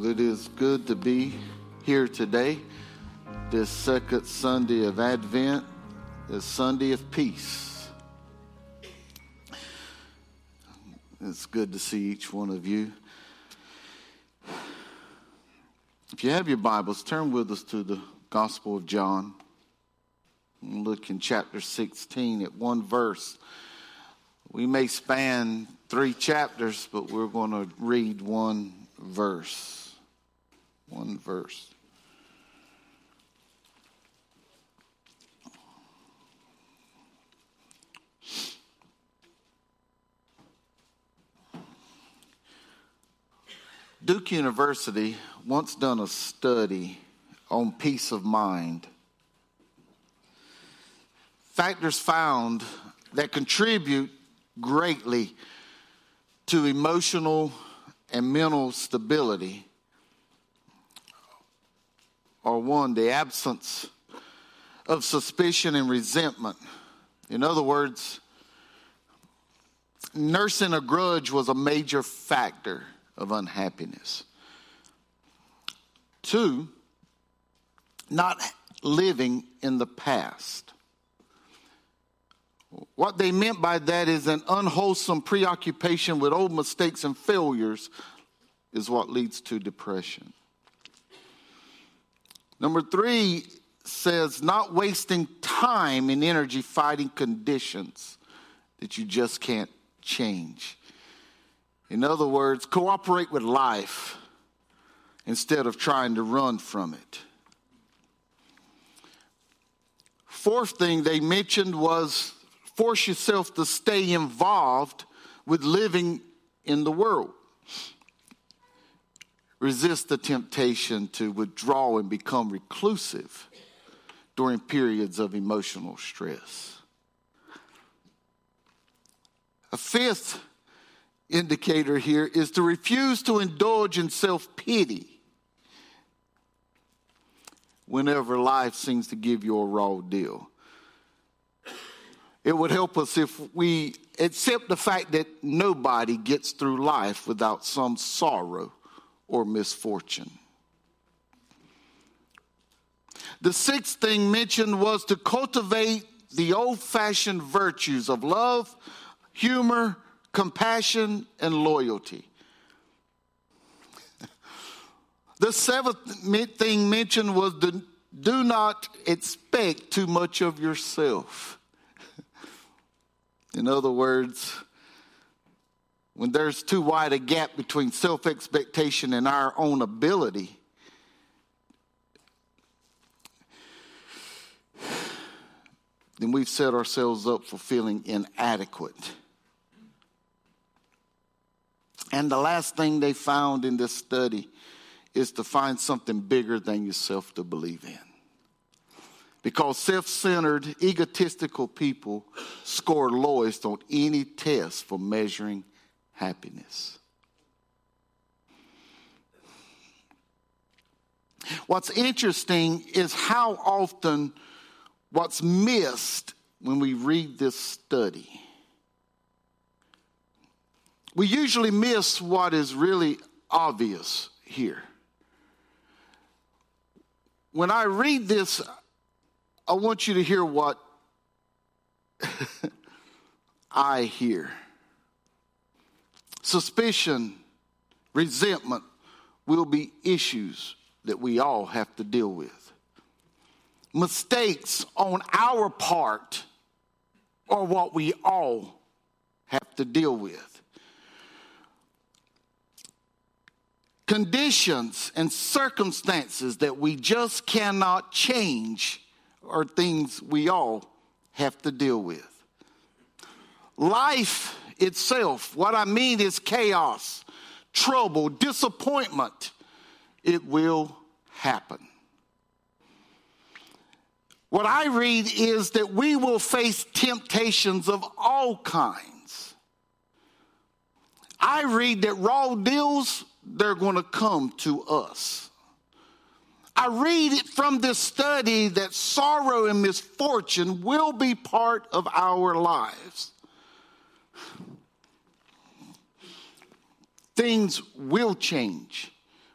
Well, it is good to be here today, this second Sunday of Advent, this Sunday of peace. It's good to see each one of you. If you have your Bibles, turn with us to the Gospel of John. Look in chapter 16 at one verse. We may span three chapters, but we're going to read one verse. One verse. Duke University once done a study on peace of mind. Factors found that contribute greatly to emotional and mental stability are one, the absence of suspicion and resentment. In other words, nursing a grudge was a major factor of unhappiness. Two, not living in the past. What they meant by that is an unwholesome preoccupation with old mistakes and failures is what leads to depression. Number three says not wasting time and energy fighting conditions that you just can't change. In other words, cooperate with life instead of trying to run from it. Fourth thing they mentioned was force yourself to stay involved with living in the world resist the temptation to withdraw and become reclusive during periods of emotional stress. A fifth indicator here is to refuse to indulge in self pity whenever life seems to give you a raw deal. It would help us if we accept the fact that nobody gets through life without some sorrow or misfortune. The sixth thing mentioned was to cultivate the old fashioned virtues of love, humor, compassion, and loyalty. The seventh thing mentioned was to do not expect too much of yourself. In other words, when there's too wide a gap between self expectation and our own ability, then we've set ourselves up for feeling inadequate. And the last thing they found in this study is to find something bigger than yourself to believe in. Because self centered, egotistical people score lowest on any test for measuring happiness. What's interesting is how often what's missed when we read this study. We usually miss what is really obvious here. When I read this, I want you to hear what I hear. Suspicion, resentment will be issues that we all have to deal with. Mistakes on our part are what we all have to deal with. Conditions and circumstances that we just cannot change are things we all have to deal with. Life itself. What I mean is chaos, trouble, disappointment. It will happen. What I read is that we will face temptations of all kinds. I read that raw deals, they're going to come to us. I read it from this study that sorrow and misfortune will be part of our lives. Things will change.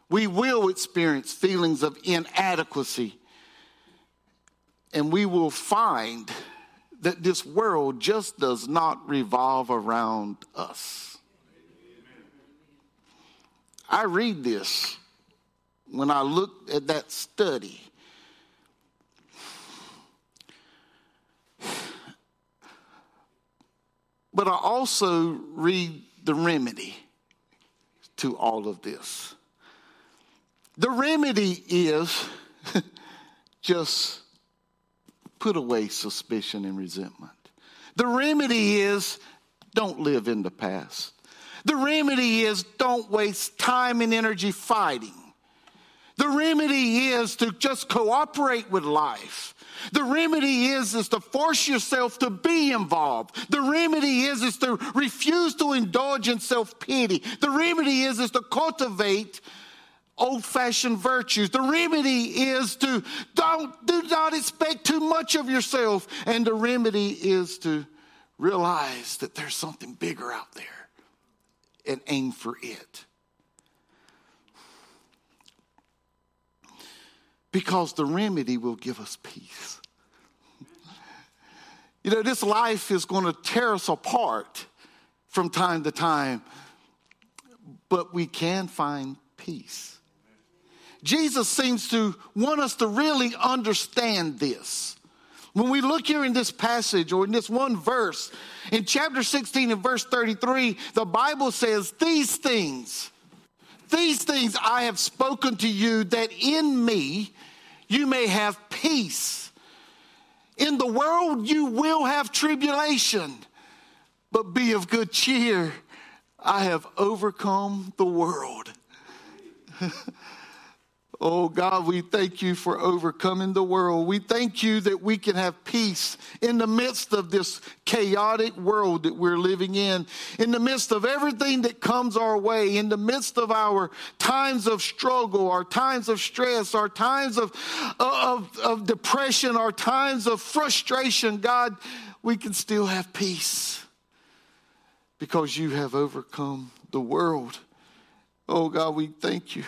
We will experience feelings of inadequacy. And we will find that this world just does not revolve around us. I read this when I look at that study. But I also read the remedy to all of this. The remedy is just put away suspicion and resentment. The remedy is don't live in the past. The remedy is don't waste time and energy fighting. The remedy is to just cooperate with life. The remedy is, is to force yourself to be involved. The remedy is, is to refuse to indulge in self-pity. The remedy is, is to cultivate old-fashioned virtues. The remedy is to don't do not expect too much of yourself. And the remedy is to realize that there's something bigger out there and aim for it. Because the remedy will give us peace. You know, this life is going to tear us apart from time to time, but we can find peace. Jesus seems to want us to really understand this. When we look here in this passage or in this one verse, in chapter 16 and verse 33, the Bible says, These things, these things I have spoken to you that in me you may have peace. In the world you will have tribulation, but be of good cheer. I have overcome the world. Oh God, we thank you for overcoming the world. We thank you that we can have peace in the midst of this chaotic world that we're living in, in the midst of everything that comes our way, in the midst of our times of struggle, our times of stress, our times of, of, of depression, our times of frustration. God, we can still have peace because you have overcome the world. Oh God, we thank you.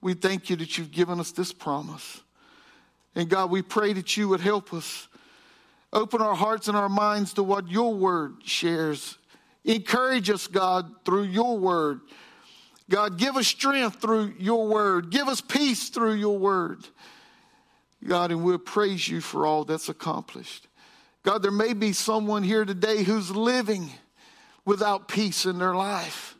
We thank you that you've given us this promise. And God, we pray that you would help us. Open our hearts and our minds to what your word shares. Encourage us, God, through your word. God, give us strength through your word. Give us peace through your word. God, and we'll praise you for all that's accomplished. God, there may be someone here today who's living without peace in their life.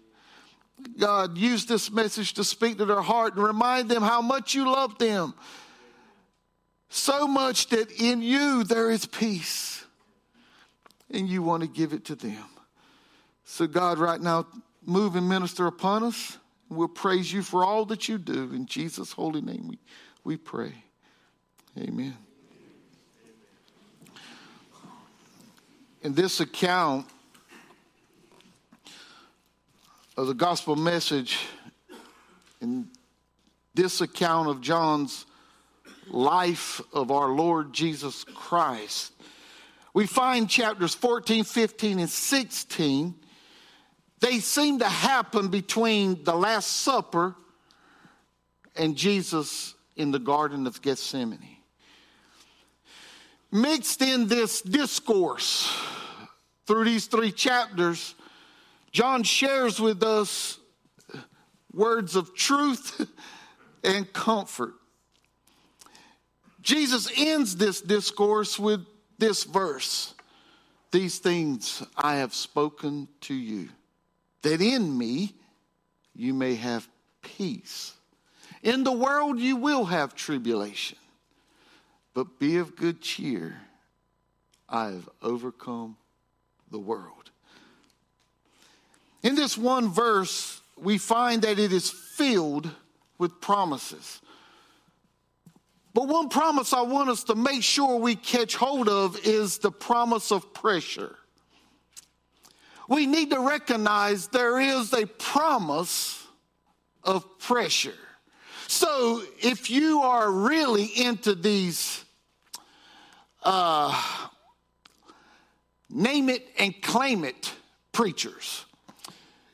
God, use this message to speak to their heart and remind them how much you love them. So much that in you there is peace, and you want to give it to them. So, God, right now, move and minister upon us. We'll praise you for all that you do. In Jesus' holy name, we, we pray. Amen. In this account, of the gospel message in this account of John's life of our Lord Jesus Christ, we find chapters 14, 15, and 16. They seem to happen between the Last Supper and Jesus in the Garden of Gethsemane. Mixed in this discourse through these three chapters John shares with us words of truth and comfort. Jesus ends this discourse with this verse These things I have spoken to you, that in me you may have peace. In the world you will have tribulation, but be of good cheer. I have overcome the world. In this one verse, we find that it is filled with promises. But one promise I want us to make sure we catch hold of is the promise of pressure. We need to recognize there is a promise of pressure. So if you are really into these uh, name it and claim it preachers,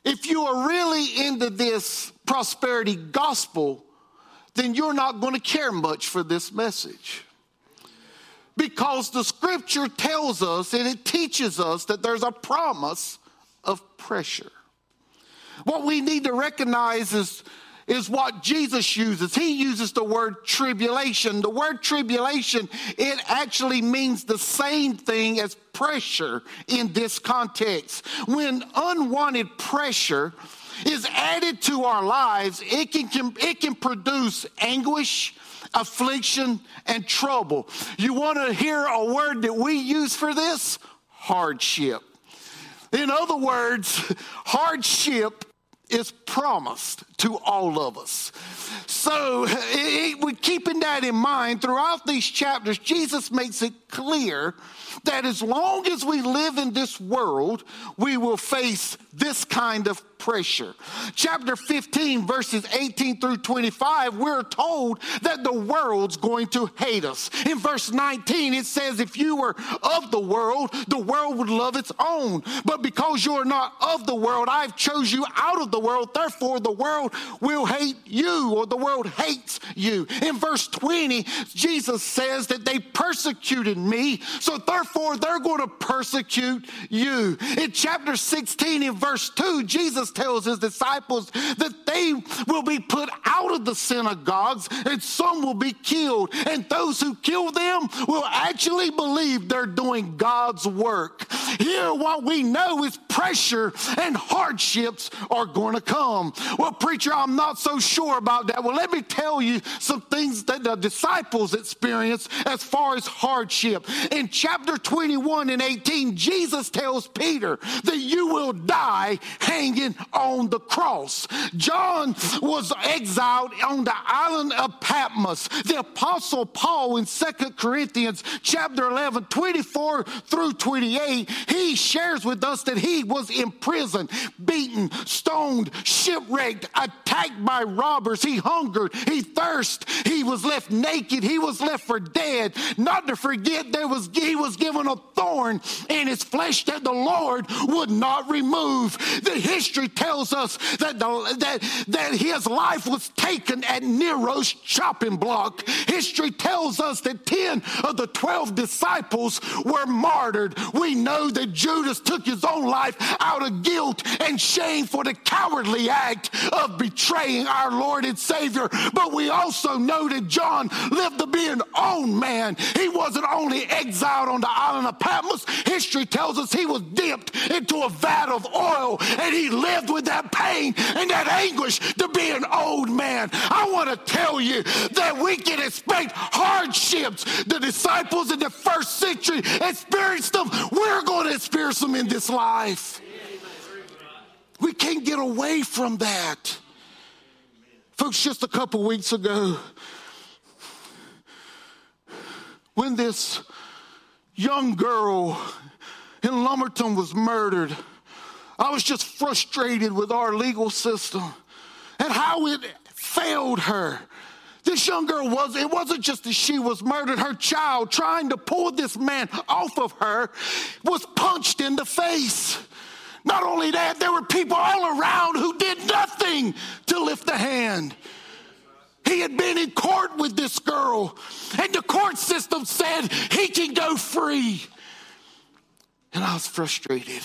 if you are really into this prosperity gospel, then you're not going to care much for this message. Because the scripture tells us and it teaches us that there's a promise of pressure. What we need to recognize is, is what Jesus uses. He uses the word tribulation. The word tribulation, it actually means the same thing as pressure in this context. When unwanted pressure is added to our lives, it can, it can produce anguish, affliction, and trouble. You want to hear a word that we use for this? Hardship. In other words, hardship is promised to all of us. So, it, it, keeping that in mind, throughout these chapters, Jesus makes it clear that as long as we live in this world, we will face this kind of pressure. Chapter 15, verses 18 through 25, we're told that the world's going to hate us. In verse 19, it says, If you were of the world, the world would love its own. But because you are not of the world, I've chose you out of the world. Therefore, the world will hate you, or the world hates you. In verse 20, Jesus says that they persecuted me, so therefore they're going to persecute you. In chapter 16, in verse 2, Jesus tells his disciples that they will be put out of the synagogues and some will be killed. And those who kill them will actually believe they're doing God's work. Here, what we know is pressure and hardships are going to come. Well, preacher, I'm not so sure about that. Well, let me tell you some things that the disciples experienced as far as hardship. In chapter 21 and 18, Jesus tells Peter that you will die hanging on the cross. John was exiled on the island of Patmos. The apostle Paul in Second Corinthians chapter 11, 24 through 28, he shares with us that he was in prison, beaten, stoned, shipwrecked, attacked by robbers. He hungered, he thirsted, he was left naked, he was left for dead. Not to forget, there was he was given a thorn in his flesh that the Lord would not remove. The history tells us that, the, that, that his life was taken at Nero's chopping block. History tells us that 10 of the 12 disciples were martyred. We know that Judas took his own life out of guilt and shame for the cowardly act of betraying our Lord and Savior. But we also know that John lived to be an own man. He wasn't only exiled on the island of Patmos, history tells us he was dipped into a vat of oil and he lived with that pain and that anguish to be an old man. I want to tell you that we can expect hardships. The disciples in the first century experienced them. We're going to experience them in this life. We can't get away from that. Folks, just a couple weeks ago, when this young girl in Lumberton was murdered, I was just frustrated with our legal system and how it failed her. This young girl was, it wasn't just that she was murdered, her child trying to pull this man off of her was punched in the face. Not only that, there were people all around who did nothing to lift a hand. He had been in court with this girl, and the court system said he can go free. And I was frustrated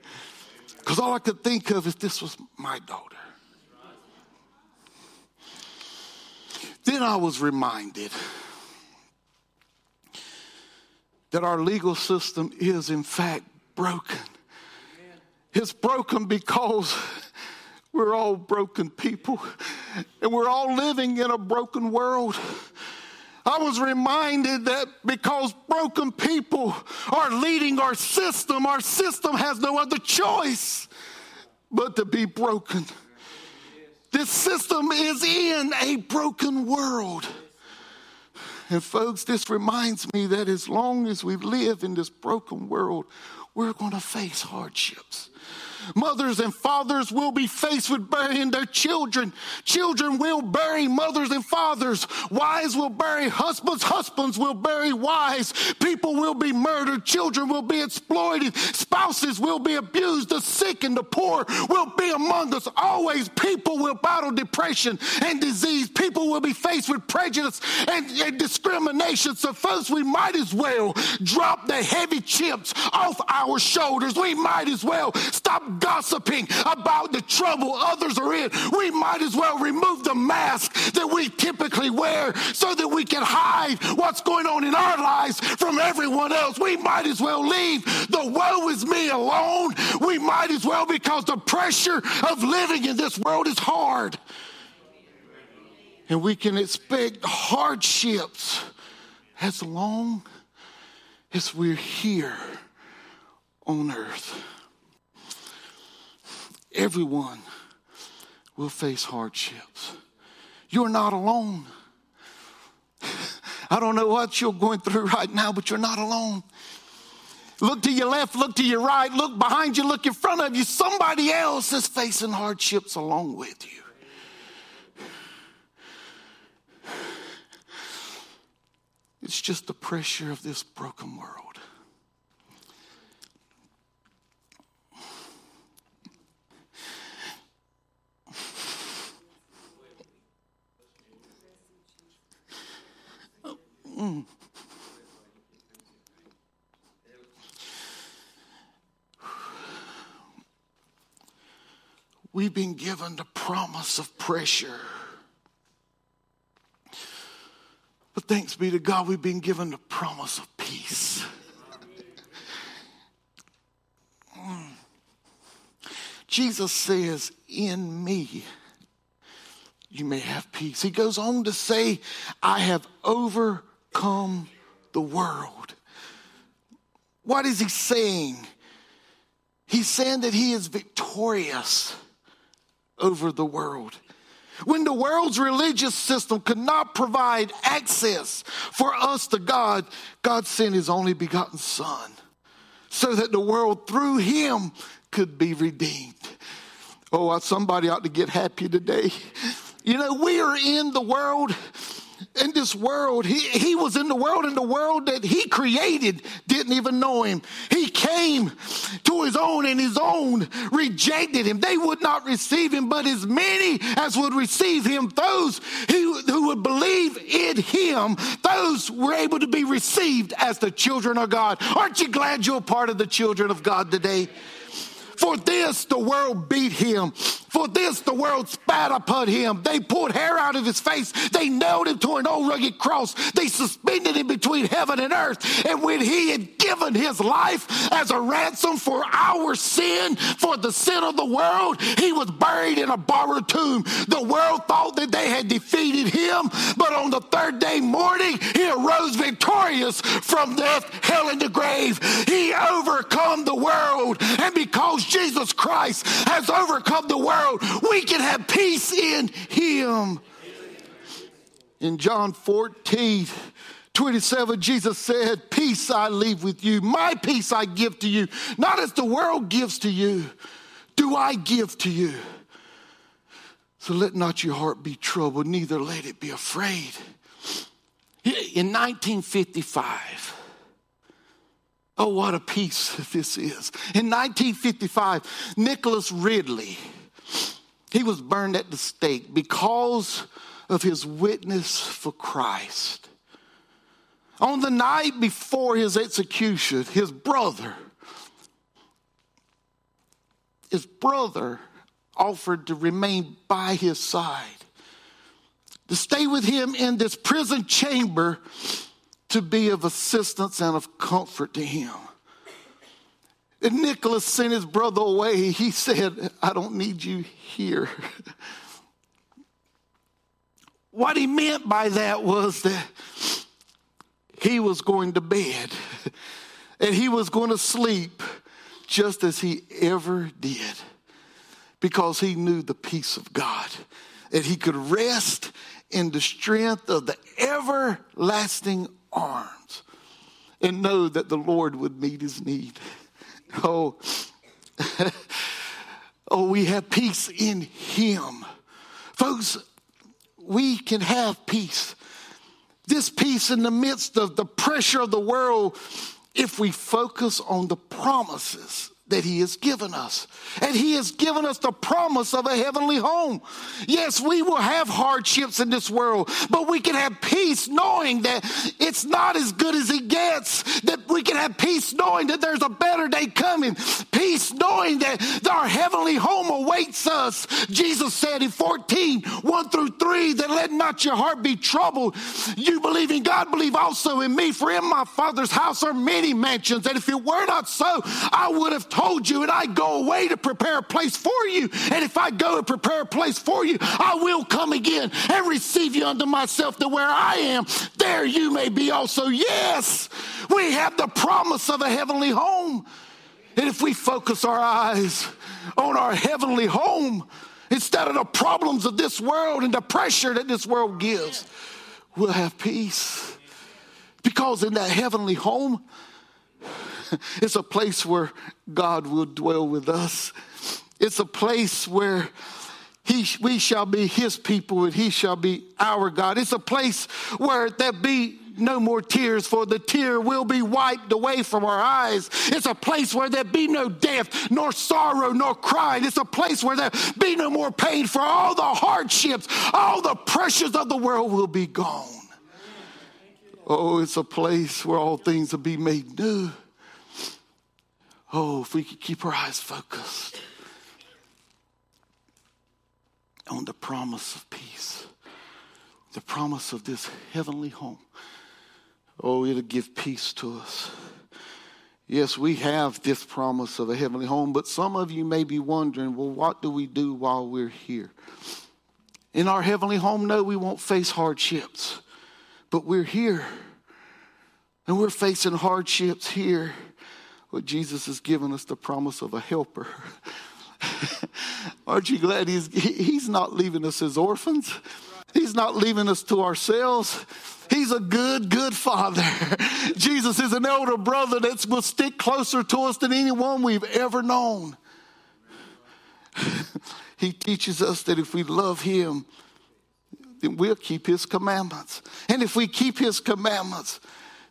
because all I could think of is this was my daughter. Then I was reminded that our legal system is, in fact, broken. It's broken because we're all broken people and we're all living in a broken world. I was reminded that because broken people are leading our system, our system has no other choice but to be broken. This system is in a broken world. And, folks, this reminds me that as long as we live in this broken world, we're going to face hardships. Mothers and fathers will be faced with burying their children. Children will bury mothers and fathers. Wives will bury husbands. Husbands will bury wives. People will be murdered. Children will be exploited. Spouses will be abused. The sick and the poor will be among us. Always people will battle depression and disease. People will be faced with prejudice and, and discrimination. So first we might as well drop the heavy chips off our shoulders. We might as well stop gossiping about the trouble others are in. We might as well remove the mask that we typically wear so that we can hide what's going on in our lives from everyone else. We might as well leave the woe is me alone. We might as well because the pressure of living in this world is hard. And we can expect hardships as long as we're here on earth. Everyone will face hardships. You're not alone. I don't know what you're going through right now, but you're not alone. Look to your left, look to your right, look behind you, look in front of you. Somebody else is facing hardships along with you. It's just the pressure of this broken world. Mm. We've been given the promise of pressure. But thanks be to God, we've been given the promise of peace. Mm. Jesus says, In me you may have peace. He goes on to say, I have overcome the world. What is he saying? He's saying that he is victorious over the world. When the world's religious system could not provide access for us to God, God sent his only begotten Son so that the world through him could be redeemed. Oh, somebody ought to get happy today. You know, we are in the world in this world. He, he was in the world, and the world that he created didn't even know him. He came to his own, and his own rejected him. They would not receive him, but as many as would receive him, those who, who would believe in him, those were able to be received as the children of God. Aren't you glad you're part of the children of God today? For this the world beat him. For this the world spat upon him. They pulled hair out of his face. They nailed him to an old rugged cross. They suspended him between heaven and earth. And when he had given his life as a ransom for our sin, for the sin of the world, he was buried in a borrowed tomb. The world thought that they had defeated him, but on the third day morning, he arose victorious from death, hell, and the grave. He overcome the world. And because Jesus Christ has overcome the world, we can have peace in Him. In John 14, 27, Jesus said, Peace I leave with you, my peace I give to you. Not as the world gives to you, do I give to you. So let not your heart be troubled, neither let it be afraid. In 1955, Oh, what a piece this is. In 1955, Nicholas Ridley, he was burned at the stake because of his witness for Christ. On the night before his execution, his brother, his brother offered to remain by his side, to stay with him in this prison chamber to be of assistance and of comfort to him. And Nicholas sent his brother away. He said, I don't need you here. what he meant by that was that he was going to bed and he was going to sleep just as he ever did because he knew the peace of God and he could rest in the strength of the everlasting arms and know that the Lord would meet his need. Oh, Oh, we have peace in Him. Folks, we can have peace. This peace in the midst of the pressure of the world if we focus on the promises that he has given us. And he has given us the promise of a heavenly home. Yes, we will have hardships in this world, but we can have peace knowing that it's not as good as it gets. That we can have peace knowing that there's a better day coming. Peace knowing that our heavenly home awaits us. Jesus said in 14, 1 through 3, that let not your heart be troubled. You believe in God, believe also in me. For in my Father's house are many mansions. And if it were not so, I would have told you, and I go away to prepare a place for you. And if I go and prepare a place for you, I will come again and receive you unto myself, that where I am, there you may be also. Yes, we have the promise of a heavenly home. And if we focus our eyes on our heavenly home instead of the problems of this world and the pressure that this world gives, we'll have peace. Because in that heavenly home, it's a place where God will dwell with us. It's a place where he, we shall be his people and he shall be our God. It's a place where there be no more tears, for the tear will be wiped away from our eyes. It's a place where there be no death, nor sorrow, nor crying. It's a place where there be no more pain, for all the hardships, all the pressures of the world will be gone. Oh, it's a place where all things will be made new. Oh, if we could keep our eyes focused on the promise of peace, the promise of this heavenly home. Oh, it'll give peace to us. Yes, we have this promise of a heavenly home, but some of you may be wondering, well, what do we do while we're here? In our heavenly home, no, we won't face hardships, but we're here and we're facing hardships here but Jesus has given us the promise of a helper. Aren't you glad he's, he's not leaving us as orphans? He's not leaving us to ourselves. He's a good, good father. Jesus is an elder brother that will stick closer to us than anyone we've ever known. he teaches us that if we love him, then we'll keep his commandments. And if we keep his commandments,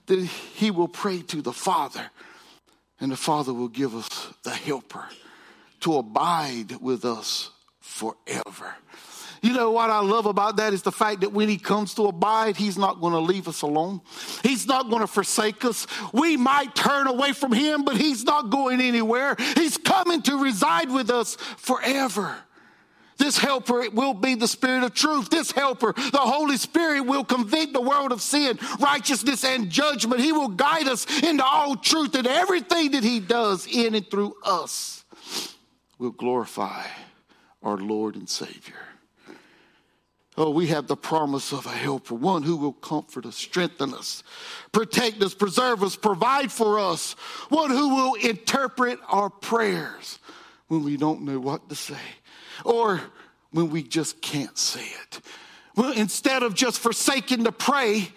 then he will pray to the Father and the Father will give us the helper to abide with us forever. You know what I love about that is the fact that when he comes to abide, he's not going to leave us alone. He's not going to forsake us. We might turn away from him, but he's not going anywhere. He's coming to reside with us forever. This helper will be the Spirit of truth. This helper, the Holy Spirit, will convict the world of sin, righteousness, and judgment. He will guide us into all truth, and everything that He does in and through us will glorify our Lord and Savior. Oh, we have the promise of a helper, one who will comfort us, strengthen us, protect us, preserve us, provide for us, one who will interpret our prayers when we don't know what to say or when we just can't say it. Well, instead of just forsaking to pray,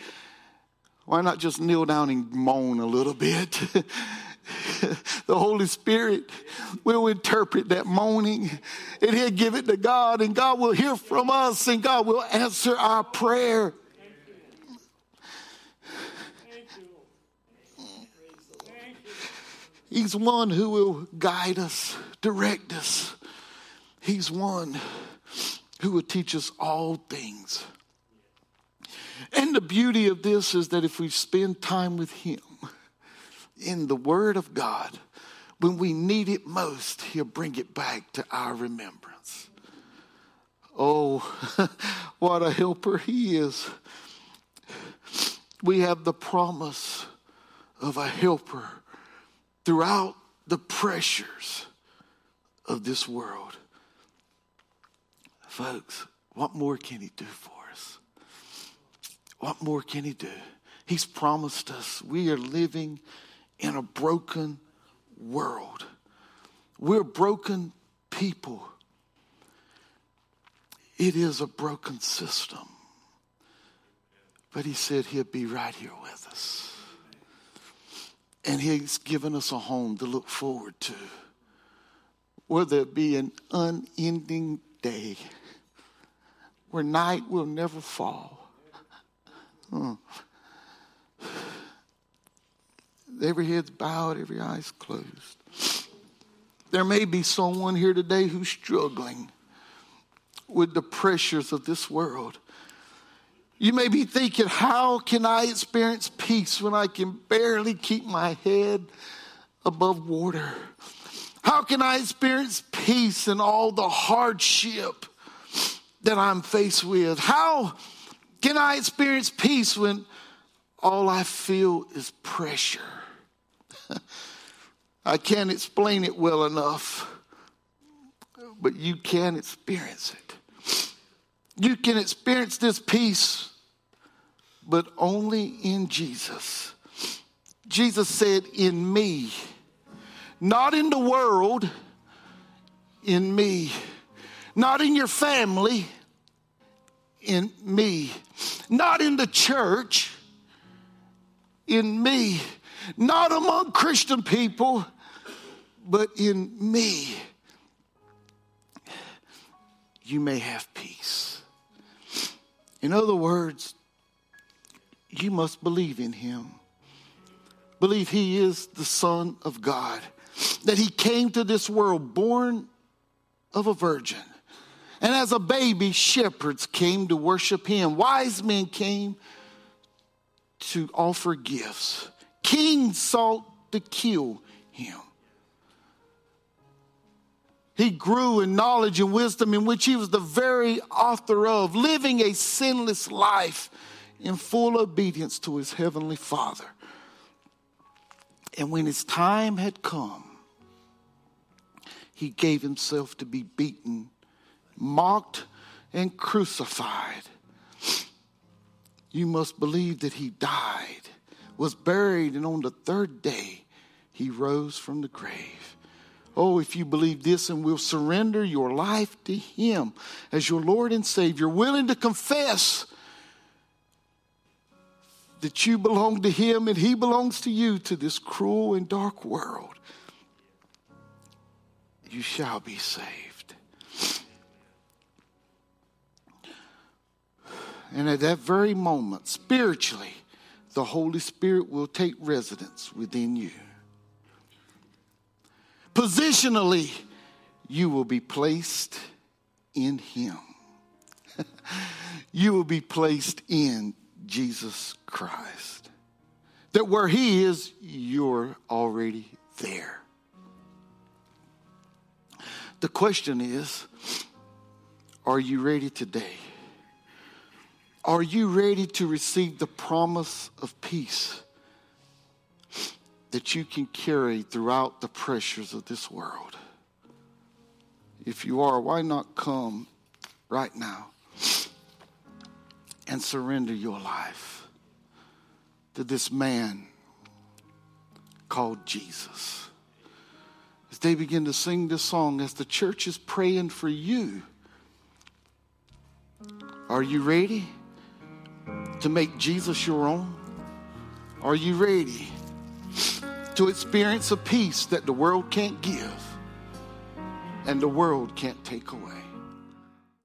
why not just kneel down and moan a little bit? the Holy Spirit will interpret that moaning and He'll give it to God, and God will hear from us, and God will answer our prayer. He's one who will guide us, direct us, He's one who will teach us all things. And the beauty of this is that if we spend time with Him in the Word of God, when we need it most, He'll bring it back to our remembrance. Oh, what a helper He is. We have the promise of a helper throughout the pressures of this world. Folks, what more can He do for us? What more can He do? He's promised us we are living in a broken world. We're broken people. It is a broken system. But He said He'll be right here with us. And He's given us a home to look forward to where there'll be an unending day, where night will never fall. Hmm. Every head's bowed, every eye's closed. There may be someone here today who's struggling with the pressures of this world. You may be thinking, how can I experience peace when I can barely keep my head above water? How can I experience peace in all the hardship that I'm faced with? How can I experience peace when all I feel is pressure? I can't explain it well enough, but you can experience it. You can experience this peace, but only in Jesus. Jesus said, In me, not in the world, in me, not in your family, in me, not in the church, in me, not among Christian people, but in me, you may have peace. In other words, you must believe in him. Believe he is the Son of God, that he came to this world born of a virgin. And as a baby, shepherds came to worship him. Wise men came to offer gifts. Kings sought to kill him. He grew in knowledge and wisdom, in which he was the very author of, living a sinless life in full obedience to his heavenly Father. And when his time had come, he gave himself to be beaten, mocked, and crucified. You must believe that he died, was buried, and on the third day he rose from the grave. Oh, if you believe this and will surrender your life to Him as your Lord and Savior, willing to confess that you belong to Him and He belongs to you to this cruel and dark world, you shall be saved. And at that very moment, spiritually, the Holy Spirit will take residence within you. Positionally, you will be placed in Him. you will be placed in Jesus Christ. That where He is, you're already there. The question is are you ready today? Are you ready to receive the promise of peace? That you can carry throughout the pressures of this world? If you are, why not come right now and surrender your life to this man called Jesus? As they begin to sing this song, as the church is praying for you, are you ready to make Jesus your own? Are you ready? To experience a peace that the world can't give and the world can't take away.